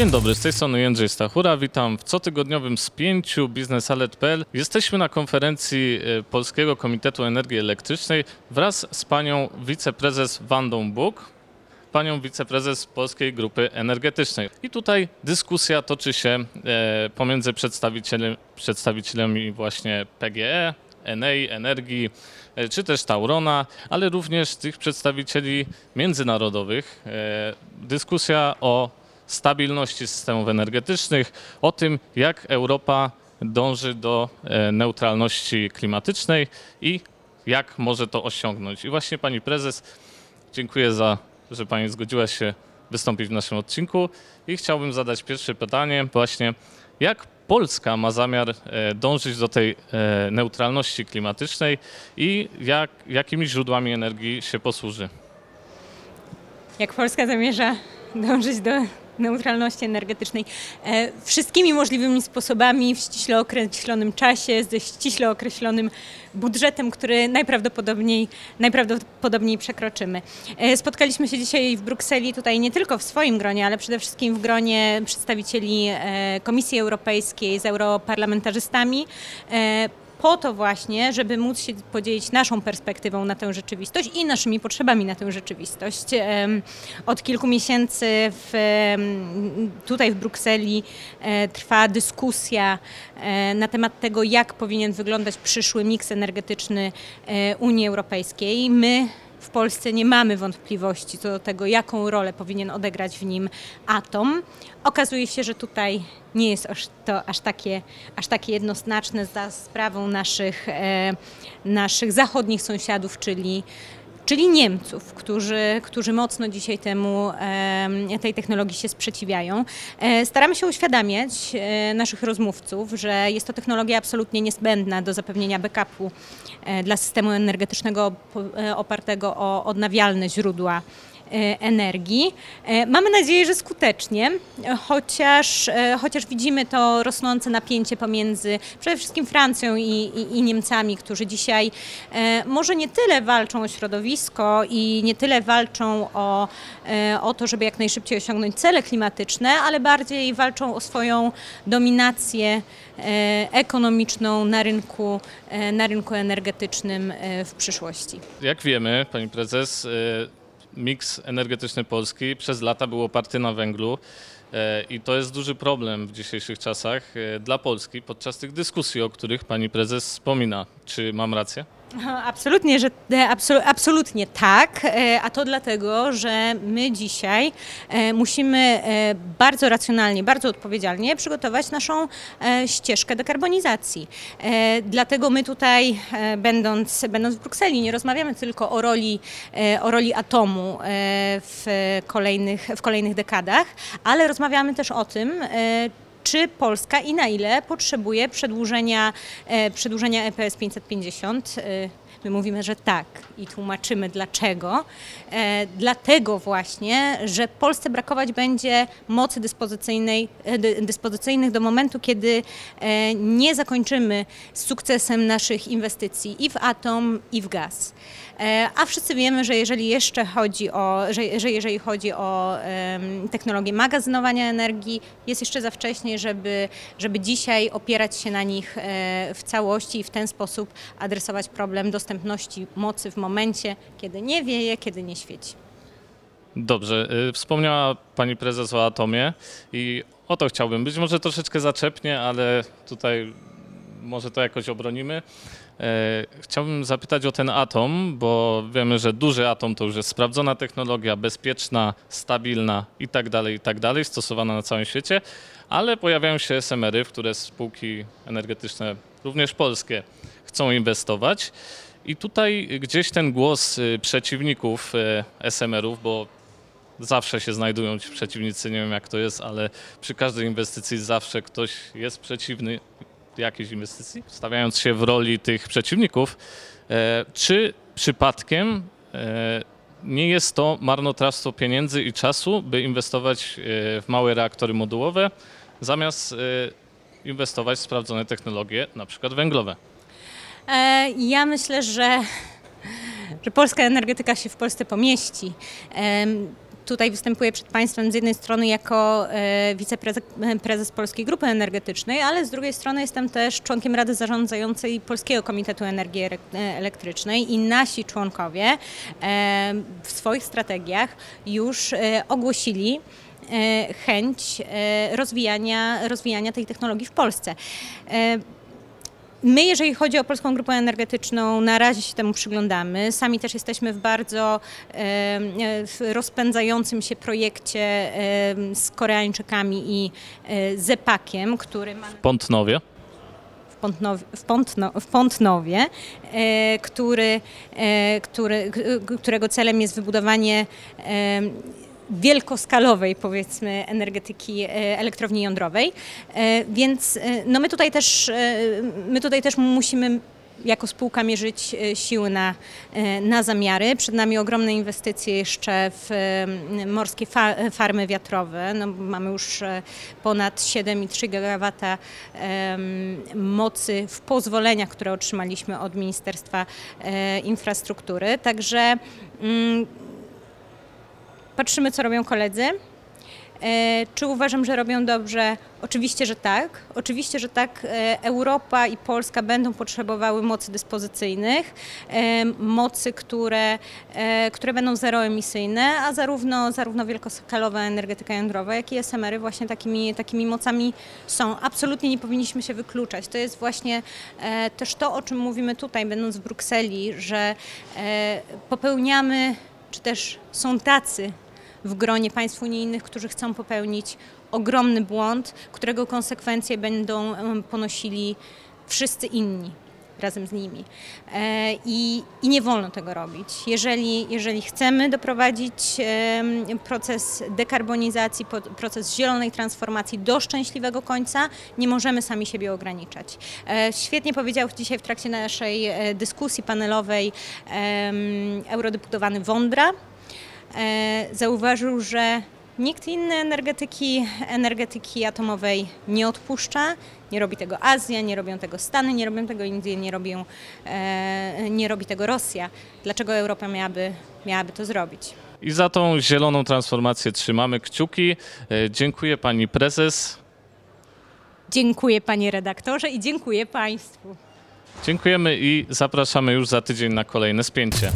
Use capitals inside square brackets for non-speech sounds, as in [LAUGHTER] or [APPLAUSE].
Dzień dobry, z tej strony Jędrzej Stachura. Witam w cotygodniowym spięciu biznesalet.pl. Jesteśmy na konferencji e, Polskiego Komitetu Energii Elektrycznej wraz z panią wiceprezes Wandą Buk, panią wiceprezes Polskiej Grupy Energetycznej. I tutaj dyskusja toczy się e, pomiędzy przedstawicielem, przedstawicielami właśnie PGE, Enei, Energii, e, czy też Taurona, ale również tych przedstawicieli międzynarodowych. Dyskusja o stabilności systemów energetycznych, o tym, jak Europa dąży do e, neutralności klimatycznej i jak może to osiągnąć. I właśnie pani prezes, dziękuję za, że pani zgodziła się wystąpić w naszym odcinku i chciałbym zadać pierwsze pytanie właśnie, jak Polska ma zamiar e, dążyć do tej e, neutralności klimatycznej i jak, jakimi źródłami energii się posłuży? jak Polska zamierza dążyć do neutralności energetycznej e, wszystkimi możliwymi sposobami w ściśle określonym czasie, ze ściśle określonym budżetem, który najprawdopodobniej, najprawdopodobniej przekroczymy. E, spotkaliśmy się dzisiaj w Brukseli, tutaj nie tylko w swoim gronie, ale przede wszystkim w gronie przedstawicieli e, Komisji Europejskiej z europarlamentarzystami. Po to właśnie, żeby móc się podzielić naszą perspektywą na tę rzeczywistość i naszymi potrzebami na tę rzeczywistość. Od kilku miesięcy w, tutaj w Brukseli e, trwa dyskusja e, na temat tego, jak powinien wyglądać przyszły miks energetyczny e, Unii Europejskiej. My w Polsce nie mamy wątpliwości co do tego, jaką rolę powinien odegrać w nim atom. Okazuje się, że tutaj nie jest to aż takie, aż takie jednoznaczne za sprawą naszych, e, naszych zachodnich sąsiadów, czyli czyli Niemców, którzy, którzy mocno dzisiaj temu, em, tej technologii się sprzeciwiają. E, Staramy się uświadamiać e, naszych rozmówców, że jest to technologia absolutnie niezbędna do zapewnienia backupu e, dla systemu energetycznego opartego o odnawialne źródła energii. E, Mamy nadzieję, że skutecznie, e, chociaż, e, chociaż widzimy to rosnące napięcie pomiędzy przede wszystkim Francją i, i, i Niemcami, którzy dzisiaj e, może nie tyle walczą o środowisko i nie tyle walczą o, e, o to, żeby jak najszybciej osiągnąć cele klimatyczne, ale bardziej walczą o swoją dominację e, ekonomiczną na rynku, e, na rynku energetycznym e, w przyszłości. Jak wiemy, pani prezes, e, miks energetyczny Polski przez lata był oparty na węglu e, i to jest duży problem w dzisiejszych czasach e, dla Polski podczas tych dyskusji, o których pani prezes wspomina. Czy mam rację? Absolutnie, że e, absolu, absolutnie tak, e, a to dlatego, że my dzisiaj e, musimy bardzo racjonalnie, bardzo odpowiedzialnie przygotować naszą ścieżkę dekarbonizacji. Dlatego my tutaj, będąc, będąc w Brukseli, nie rozmawiamy tylko o roli, o roli atomu w kolejnych, w kolejnych dekadach, ale rozmawiamy też o tym, czy Polska i na ile potrzebuje przedłużenia, e, przedłużenia EPS 550. My mówimy, że tak i tłumaczymy dlaczego. E, dlatego właśnie, że Polsce brakować będzie mocy dyspozycyjnej, e, dy- dyspozycyjnych do momentu, kiedy e, nie zakończymy z sukcesem naszych inwestycji i w atom, i w gaz. E, A wszyscy wiemy, że jeżeli jeszcze chodzi o, że, że jeżeli chodzi o technologię magazynowania energii, jest jeszcze za wcześnie, żeby, żeby dzisiaj opierać się na nich e, w całości i w ten sposób adresować problem dostępności mocy w momencie, kiedy nie wieje, kiedy nie świeci. Dobrze, y, wspomniała pani prezes o atomie i o to chciałbym. Być może troszeczkę zaczepnie, ale tutaj może to jakoś obronimy. E, Chciałbym zapytać o ten atom, bo wiemy, że duży atom to już jest sprawdzona technologia, bezpieczna, stabilna i tak dalej, i tak dalej, stosowana na całym świecie, ale pojawiają się SMR-y, w które spółki energetyczne, również polskie, chcą inwestować. I tutaj gdzieś ten głos y, przeciwników y, SMR-ów, bo zawsze się znajdują ci przeciwnicy, nie wiem jak to jest, ale przy każdej inwestycji zawsze ktoś jest przeciwny jakiejś inwestycji, stawiając się w roli tych przeciwników. E, Czy przypadkiem e, nie jest to marnotrawstwo pieniędzy i czasu, by inwestować e, w małe reaktory modułowe, zamiast inwestować w sprawdzone technologie, na przykład węglowe? E, Ja myślę, że, [LAUGHS] że polska energetyka się w Polsce pomieści. Tutaj występuję przed Państwem z jednej strony jako e, wiceprezes prezes Polskiej Grupy Energetycznej, ale z drugiej strony jestem też członkiem Rady Zarządzającej Polskiego Komitetu Energii e, Elektrycznej i nasi członkowie w swoich strategiach już ogłosili chęć rozwijania, rozwijania tej technologii w Polsce. My, jeżeli chodzi o Polską Grupę Energetyczną, na razie się temu przyglądamy. Sami też jesteśmy w bardzo e, rozpędzającym się projekcie z Koreańczykami i e, Zepakiem, który Pątnowie. w, Pątnow, w, Pątno, w Pątnowie, e, który, który, którego celem jest wybudowanie wielkoskalowej, powiedzmy, energetyki e, elektrowni jądrowej. E, Więc e, no my tutaj też, my tutaj też musimy jako spółka mierzyć siły na, na zamiary. Przed nami ogromne inwestycje jeszcze w morskie fa farmy wiatrowe. No, mamy już ponad 7,3 gigawata em, mocy w pozwoleniach, które otrzymaliśmy od Ministerstwa Infrastruktury. Także mm, patrzymy, co robią koledzy. E, Czy uważam, że robią dobrze? Oczywiście, że tak. Oczywiście, że tak. E, Europa i Polska będą potrzebowały mocy dyspozycyjnych, e, mocy, które, które będą zeroemisyjne, a zarówno, zarówno wielkoskalowa energetyka jądrowa, jak i SMR-y właśnie takimi, takimi mocami są. Absolutnie nie powinniśmy się wykluczać. To jest właśnie też to, o czym mówimy tutaj, będąc w Brukseli, że popełniamy, czy też są tacy w gronie państw unijnych, którzy chcą popełnić ogromny błąd, którego konsekwencje będą ponosili wszyscy inni razem z nimi. E, I, I nie wolno tego robić. Jeżeli, jeżeli chcemy doprowadzić proces dekarbonizacji, proces zielonej transformacji do szczęśliwego końca, nie możemy sami siebie ograniczać. E, Świetnie powiedział dzisiaj w trakcie naszej e, dyskusji panelowej eurodeputowany Wądra, e, zauważył, że nikt inny energetyki, energetyki atomowej nie odpuszcza. Nie robi tego Azja, nie robią tego Stany, nie robią tego Indie, nie, robią, e, nie robi tego Rosja. Dlaczego Europa miałaby, miałaby to zrobić? I za tą zieloną transformację trzymamy kciuki. E, Dziękuję pani prezes. Dziękuję panie redaktorze i dziękuję państwu. Dziękujemy i zapraszamy już za tydzień na kolejne spięcie.